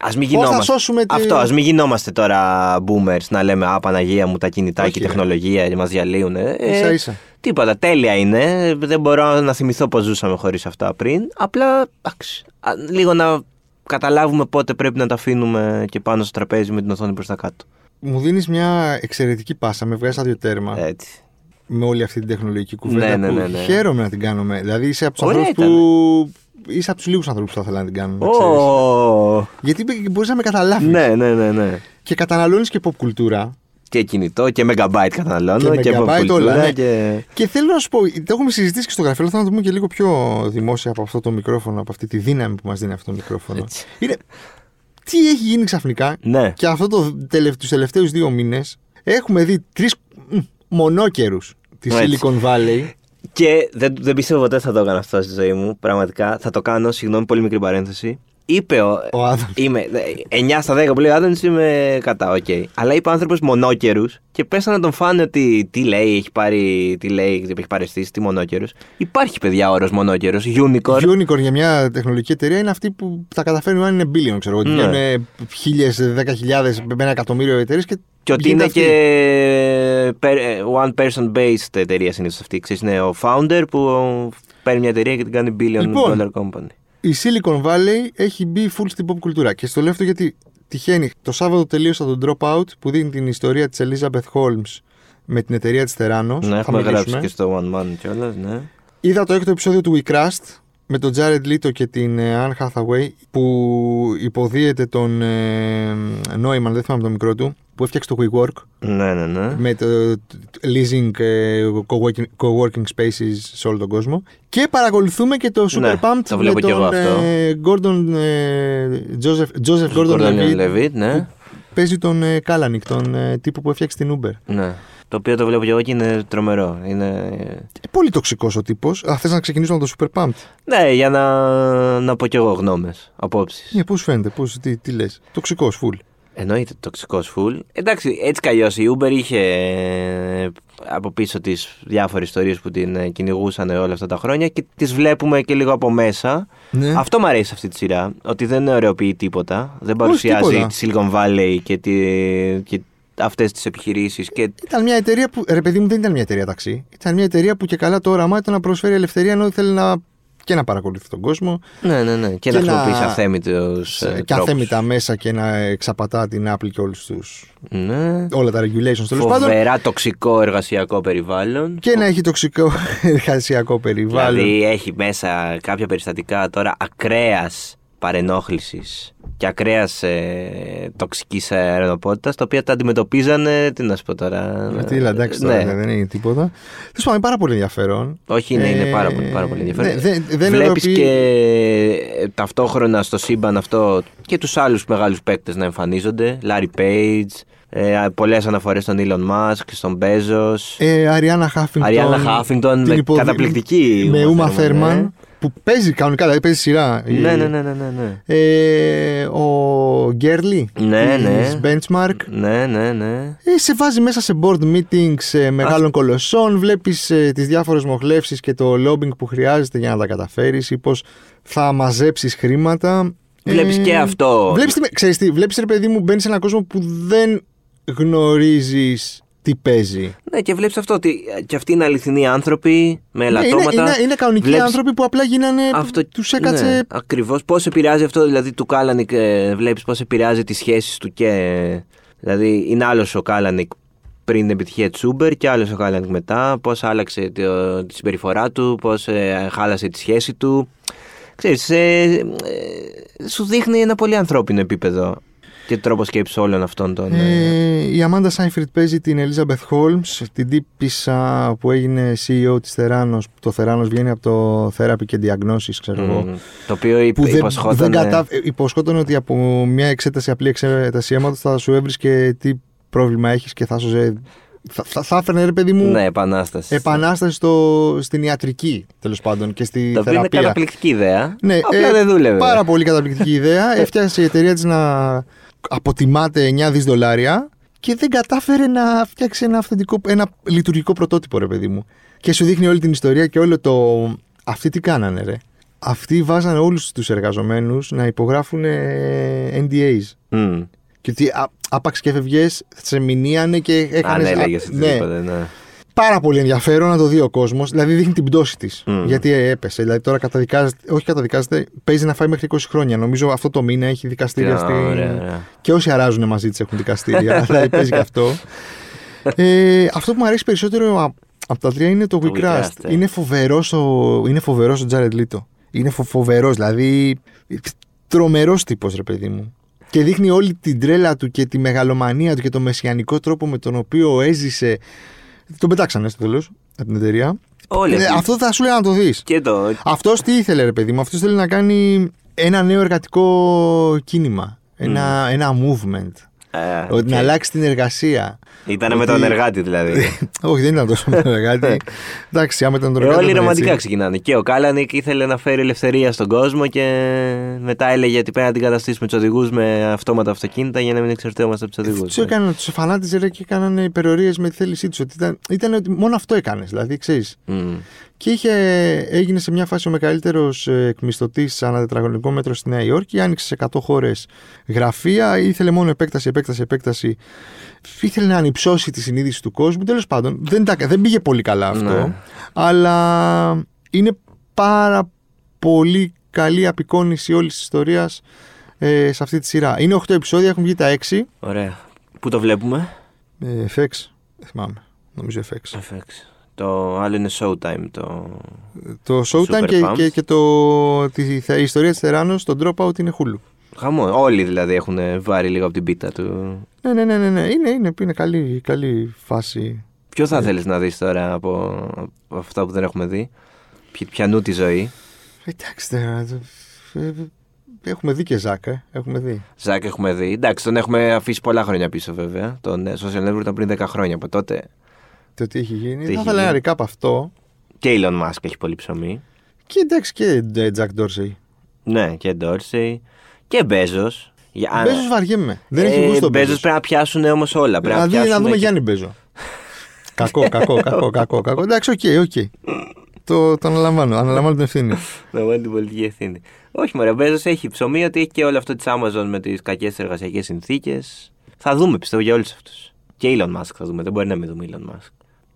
Α μην Πώς θα γινόμαστε. σώσουμε τη- Αυτό, ας μην γινόμαστε τώρα boomers να λέμε Α, Παναγία μου, τα κινητά Όχι, και η ρε. τεχνολογία μας διαλύουν. Ε, Ίσα ίσα. Τίποτα, τέλεια είναι. Δεν μπορώ να θυμηθώ πώ ζούσαμε χωρίς αυτά πριν. Απλά εντάξει, α, λίγο να καταλάβουμε πότε πρέπει να τα αφήνουμε και πάνω στο τραπέζι με την οθόνη προς τα κάτω. Μου δίνεις μια εξαιρετική πάσα, με βγάζει δύο τέρμα Έτσι. με όλη αυτή την τεχνολογική κουβέντα. Ναι, ναι, που ναι, ναι. Χαίρομαι να την κάνουμε. Δηλαδή είσαι από τους Ωραία ανθρώπους που. είσαι από τους λίγους ανθρώπους που θα ήθελα να την κάνουν. να ξέρεις. Ω, Γιατί μπορείς να με καταλάβεις. Ναι, ναι, ναι, ναι. Και καταναλώνεις και pop κουλτούρα. Και κινητό και megabyte καταναλώνω Και και, megabyte pop όλα, cultura ναι. και... Και θέλω να σου πω, το έχουμε συζητήσει και στο γραφείο, αλλά θέλω να το πούμε και λίγο πιο δημόσια από αυτό το μικρόφωνο, από αυτή τη δύναμη που μας δίνει αυτό το μικρόφωνο. Έτσι. Είναι. Τι έχει γίνει ξαφνικά Ναι. και αυτό το τελευ... τους τελευταίους δύο μήνες έχουμε δει τρεις μ, μονόκερους τη Έτσι. Silicon Valley. Και δεν, δεν πιστεύω ποτέ θα το έκανα αυτό στη ζωή μου. Πραγματικά θα το κάνω. Συγγνώμη, πολύ μικρή παρένθεση. Είπε ο. Ο Άδαμ. Είμαι 9 στα 10 που λέει ο Άδωνης, είμαι κατά, οκ. Αλλά είπε άνθρωπος μονόκερους και πέσανε να τον φάνε ότι τι λέει, έχει πάρει, τι λέει, έχει παραισθήσεις, τι μονόκερους. Υπάρχει παιδιά όρος μονόκερο, unicorn. Unicorn για μια τεχνολογική εταιρεία είναι αυτή που θα καταφέρνει αν είναι billion, ξέρω εγώ. Ναι. Ναι. χίλιες, δέκα χιλιάδες, με ένα εκατομμύριο εταιρείες και. Και ότι γίνεται είναι αυτή. και per- one person based εταιρεία συνήθως αυτή. Ξέρεις, είναι ο founder που παίρνει μια εταιρεία και την κάνει billion Λοιπόν. dollar company. Η Silicon Valley έχει μπει full στην pop κουλτούρα. Και στο λέω αυτό γιατί τυχαίνει. Το Σάββατο τελείωσα τον Dropout που δίνει την ιστορία της Elizabeth Holmes με την εταιρεία της Theranos. Ναι, Θα έχουμε γράψει μιλήσουμε. και στο One Man κιόλας, ναι. Είδα το έκτο επεισόδιο του We Crust με τον Jared Leto και την ε, Anne Hathaway που υποδίεται τον ε, Neumann, δεν θυμάμαι το μικρό του, που έφτιαξε το WeWork Ναι, ναι, ναι. με το leasing ε, co-working, co-working spaces σε όλο τον κόσμο. Και παρακολουθούμε και το Super Ναι, Pumped το με βλέπω τον κι εγώ αυτό. ε, Gordon, ε, Joseph, Joseph Gordon, Gordon Levitt, Levitt, ναι. που παίζει τον ε, Kalanick, τον ε, τύπο που έφτιαξε την Uber. ναι. Το οποίο το βλέπω κι εγώ και είναι τρομερό. Είναι... Ε, πολύ τοξικός ο τύπος. Α, θες να ξεκινήσουμε από το Super Pumped; Ναι, για να, να πω κι εγώ γνώμες, απόψεις. Ναι, πώς φαίνεται, πώς, τι, τι λες. Τοξικός, full. Εννοείται τοξικός full. Εντάξει, έτσι κι αλλιώς η Uber είχε ε, από πίσω τις διάφορες ιστορίες που την ε, κυνηγούσαν όλα αυτά τα χρόνια και τις βλέπουμε και λίγο από μέσα. Ναι. Αυτό μου αρέσει σε αυτή τη σειρά. Ότι δεν ωρεοποιεί τίποτα. Δεν παρουσιάζει τίποτα. τη Silicon Valley και, τη, και αυτές τις επιχειρήσεις. Και... Ήταν μια εταιρεία που, ρε παιδί μου, δεν ήταν μια εταιρεία ταξί. Ήταν μια εταιρεία που και καλά το όραμά ήταν να προσφέρει ελευθερία ενώ ήθελε να και να παρακολουθεί τον κόσμο. Ναι, ναι, ναι. Και, Και να να- χρησιμοποιήσει αθέμητου. και αθέμητα μέσα και να εξαπατά την Apple και όλους τους, Ναι. όλα τα regulations τέλος πάντων. Φοβερά τοξικό εργασιακό περιβάλλον. Και να έχει τοξικό [LAUGHS] εργασιακό περιβάλλον. Δηλαδή έχει μέσα κάποια περιστατικά τώρα ακραίας παρενόχλησης και ακραίας ε, τοξικής αερονοπότητα, τα οποία τα αντιμετωπίζανε. Τι να σου πω τώρα. Γιατί έλα, εντάξει, ναι. τώρα, δεν είναι τίποτα. Τέλος πάντων, είναι πάρα πολύ ενδιαφέρον. Όχι, ναι, είναι Ε, πάρα πολύ, πάρα πολύ ενδιαφέρον. ναι, δεν- δεν Βλέπεις εννοεί- και ε, ταυτόχρονα στο σύμπαν αυτό και τους άλλους μεγάλους παίκτες να εμφανίζονται. Larry Page, ε, πολλές αναφορές στον Elon Musk, στον Bezos. Ε, Αριάννα Χάφινγκτον. Αριάννα Χάφινγκτον, την με υποδη- καταπληκτική Με Uma Ούμα Thurman, Θέρμαν. Ναι. Που παίζει κανονικά, δηλαδή παίζει σειρά. Ναι, ναι, ναι, ναι, ναι, ναι. Ε, ο Γκέρλι. Ναι, της ναι. Benchmark. Ναι, ναι, ναι. Ε, σε βάζει μέσα σε board meetings ε, μεγάλων κολοσσών, βλέπεις ε, τις διάφορες μοχλεύσεις και το lobbying που χρειάζεται για να τα καταφέρεις ή πώς θα μαζέψεις χρήματα. Βλέπεις και αυτό. Βλέπεις, τι, ξέρεις τι, βλέπεις ρε παιδί μου μπαίνεις σε έναν κόσμο που δεν γνωρίζεις τι παίζει. Ναι, και βλέπεις αυτό ότι και αυτοί είναι αληθινοί άνθρωποι με Ναι, είναι, ελαττώματα. είναι, είναι κανονικοί Βλέπεις- άνθρωποι που απλά γίνανε, Αυτό, τους έκατσε... Ναι, ακριβώς. Πώς επηρεάζει αυτό, δηλαδή, του Κάλανικ, ε, βλέπεις πώς επηρεάζει τις σχέσεις του και... Δηλαδή, είναι άλλος ο Κάλανικ πριν την επιτυχία της Uber και άλλος ο Κάλανικ μετά, πώς άλλαξε το- τη συμπεριφορά του, πώς ε, χάλασε τη σχέση του. Ξέρεις, ε, ε, σου δείχνει ένα πολύ ανθρώπινο επίπεδο και τρόπο σκέψης όλων αυτών των... ε, Ε, η Αμάντα Σάιφριτ παίζει την Elizabeth Holmes, την τύπησα που έγινε CEO της Theranos. Το Theranos βγαίνει από το Therapy και Diagnosis, ξέρω εγώ. μ, το οποίο υπ, Που δεν, υποσχόταν... δεν ε, κατα... υποσχόταν ότι από μια εξέταση, απλή εξέταση αίματος θα σου έβρισκε τι πρόβλημα έχεις και θα σου ζε... θα, θα, θα έφερνε ρε παιδί μου Ναι, επανάσταση. επανάσταση στο, στην ιατρική τέλος πάντων και στη Το οποίο είναι θεραπεία. καταπληκτική ιδέα. Ναι, Απλά ε, δεν δούλευε. Πάρα πολύ καταπληκτική ιδέα. [LAUGHS] Έφτιασε η εταιρεία της να αποτιμάται 9 δις δολάρια και δεν κατάφερε να φτιάξει ένα, αυθεντικό, ένα λειτουργικό πρωτότυπο, ρε παιδί μου. Και σου δείχνει όλη την ιστορία και όλο το. Αυτοί τι κάνανε, ρε. Αυτοί βάζανε όλους τους εργαζομένους να υπογράφουν ε, NDAs. Μμ. Και ότι α- άπαξ και έφευγες, σε μηνύανε και έκανε. Αν έλεγε οτιδήποτε, ναι. Πάρα πολύ ενδιαφέρον να το δει ο κόσμος. Δηλαδή δείχνει την πτώση της. Μμ. Γιατί έπεσε. Δηλαδή τώρα καταδικάζεται. Όχι καταδικάζεται, παίζει να φάει μέχρι 20 χρόνια. Νομίζω αυτό το μήνα έχει δικαστήρια Α, στη. ωραία, ωραία. Και όσοι αράζουν μαζί της έχουν δικαστήρια. [LAUGHS] δηλαδή παίζει και αυτό. ε, αυτό που μου αρέσει περισσότερο α- από τα τρία είναι το Το We We Crashed. Crashed, ε. Είναι φοβερός ο, είναι φοβερός ο Jared Leto. Είναι φο, φοβερός. Δηλαδή. Τρομερός τύπος, ρε παιδί μου. Και δείχνει όλη την τρέλα του και τη μεγαλομανία του και το μεσιανικό τρόπο με τον οποίο έζησε. Τον πετάξανε στο τέλος από την εταιρεία. Όλοι Ε, αυτοί. αυτό θα σου λέει να το δεις. Και το. Αυτός τι ήθελε, ρε παιδί μου. Αυτός θέλει να κάνει ένα νέο εργατικό κίνημα. Ένα, ένα movement. Ε, Ότι οκ. να αλλάξει την εργασία. Ήταν με ότι- τον εργάτη δηλαδή. [LAUGHS] Όχι, δεν ήταν τόσο με τον εργάτη. Εντάξει, άμα ήταν τον Ε, εργάτη. όλοι ήταν ρομαντικά έτσι. ξεκινάνε. Και ο Κάλανικ ήθελε να φέρει ελευθερία στον κόσμο και μετά έλεγε ότι πρέπει να αντικαταστήσουμε τους οδηγούς με αυτόματα αυτοκίνητα για να μην εξαρτώμαστε από τους οδηγούς. Τους έκαναν, τους εφανάτιζε ρε, και έκαναν υπερορίες με τη θέλησή τους. Ότι ήταν, ήταν ότι μόνο αυτό έκανες. Δηλαδή, ξέρεις. Και είχε, έγινε σε μια φάση ο μεγαλύτερος εκμισθωτής ανά τετραγωνικό μέτρο στη Νέα Υόρκη. Άνοιξε σε 100 χώρες γραφεία. Ήθελε μόνο επέκταση, επέκταση, επέκταση. Ήθελε να ανυψώσει τη συνείδηση του κόσμου. Τέλος πάντων, δεν, τα, δεν πήγε πολύ καλά αυτό. Ναι. Αλλά είναι πάρα πολύ καλή απεικόνηση όλης της ιστορίας ε, σε αυτή τη σειρά. Είναι 8 επεισόδια, έχουν βγει τα 6. Ωραία. Πού το βλέπουμε, Ε, FX, δεν θυμάμαι. Νομίζω FX. FX. Το άλλο είναι Showtime. Το... Το Showtime Super και, Pumped. και, και το, τη, η ιστορία της Θεράνος, το Dropout είναι Hulu. Χαμό. Όλοι δηλαδή έχουν βάρει λίγο από την πίτα του. Ναι, ναι, ναι, ναι, ναι. Είναι, είναι, είναι καλή, καλή φάση. Ποιο θα θέλεις να δεις τώρα από, από αυτά που δεν έχουμε δει; Ποι- Πιανού τη ζωή. Εντάξει, τώρα, ε, ε, έχουμε δει και Ζάκ, ε, έχουμε δει. Ζακ έχουμε δει. Εντάξει, τον έχουμε αφήσει πολλά χρόνια πίσω βέβαια. Τον ε, Social Network ήταν πριν 10 χρόνια από τότε. Το τι έχει γίνει. Τι θα έχει ήθελα ένα γίνει. recap αυτό. Και Elon Musk έχει πολύ ψωμί. Και εντάξει και ε, Jack Dorsey. Ναι, και Dorsey. Και Bezos. Για... Μπέζος βαριέμαι. Δεν Ε, έχει γούστο Bezos Μπέζος. πρέπει να πιάσουν όμως όλα. Πρέπει να, Δηλαδή να πιάσουν δούμε και- Γιάννη Μπέζο. κακό, κακό, κακό, κακό, κακό. Εντάξει, οκ, οκ. Το, το αναλαμβάνω, αναλαμβάνω την ευθύνη. Να βάλει την πολιτική ευθύνη. Όχι, μωρέ, ο Bezos έχει ψωμί ότι έχει και όλο αυτό της Amazon με τις κακές εργασιακές συνθήκες. Θα δούμε, πιστεύω, για όλους αυτούς. Και Elon Musk θα δούμε. Δεν μπορεί να μην δούμε Elon Musk.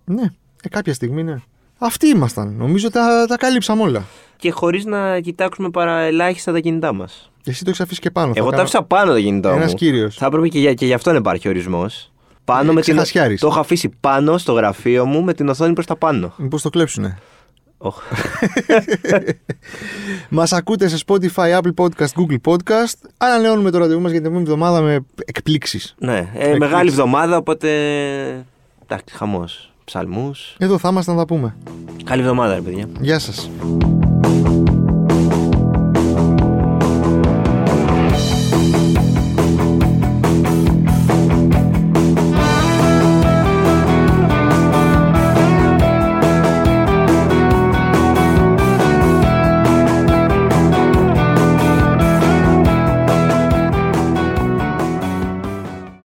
Ναι, ε, κάποια στιγμή ναι. Αυτοί ήμασταν. Νομίζω τα, τα κάλυψαμε όλα. Και χωρίς να κοιτάξουμε παρά ελάχιστα τα κινητά μας. Εσύ το έχεις αφήσει και πάνω. Εγώ τα άφησα πάνω τα κινητά μου. Ένα κύριος. Θα έπρεπε και για, και γι' αυτό να υπάρχει ορισμός. Πάνω Ε, με την... ξεχασιάρης. Το έχω αφήσει πάνω στο γραφείο μου με την οθόνη προς τα πάνω. Μήπως το κλέψουνε. Οχ. [LAUGHS] Μας ακούτε σε Spotify, Apple Podcast, Google Podcast. Ανανεώνουμε το ραντεβού μας για την επόμενη εβδομάδα με εκπλήξεις. ναι, ε, μεγάλη εβδομάδα, οπότε. Εντάξει, χαμός. Ψαλμούς. Εδώ θα είμαστε να τα πούμε. Καλή εβδομάδα, ρε παιδιά. Γεια σας.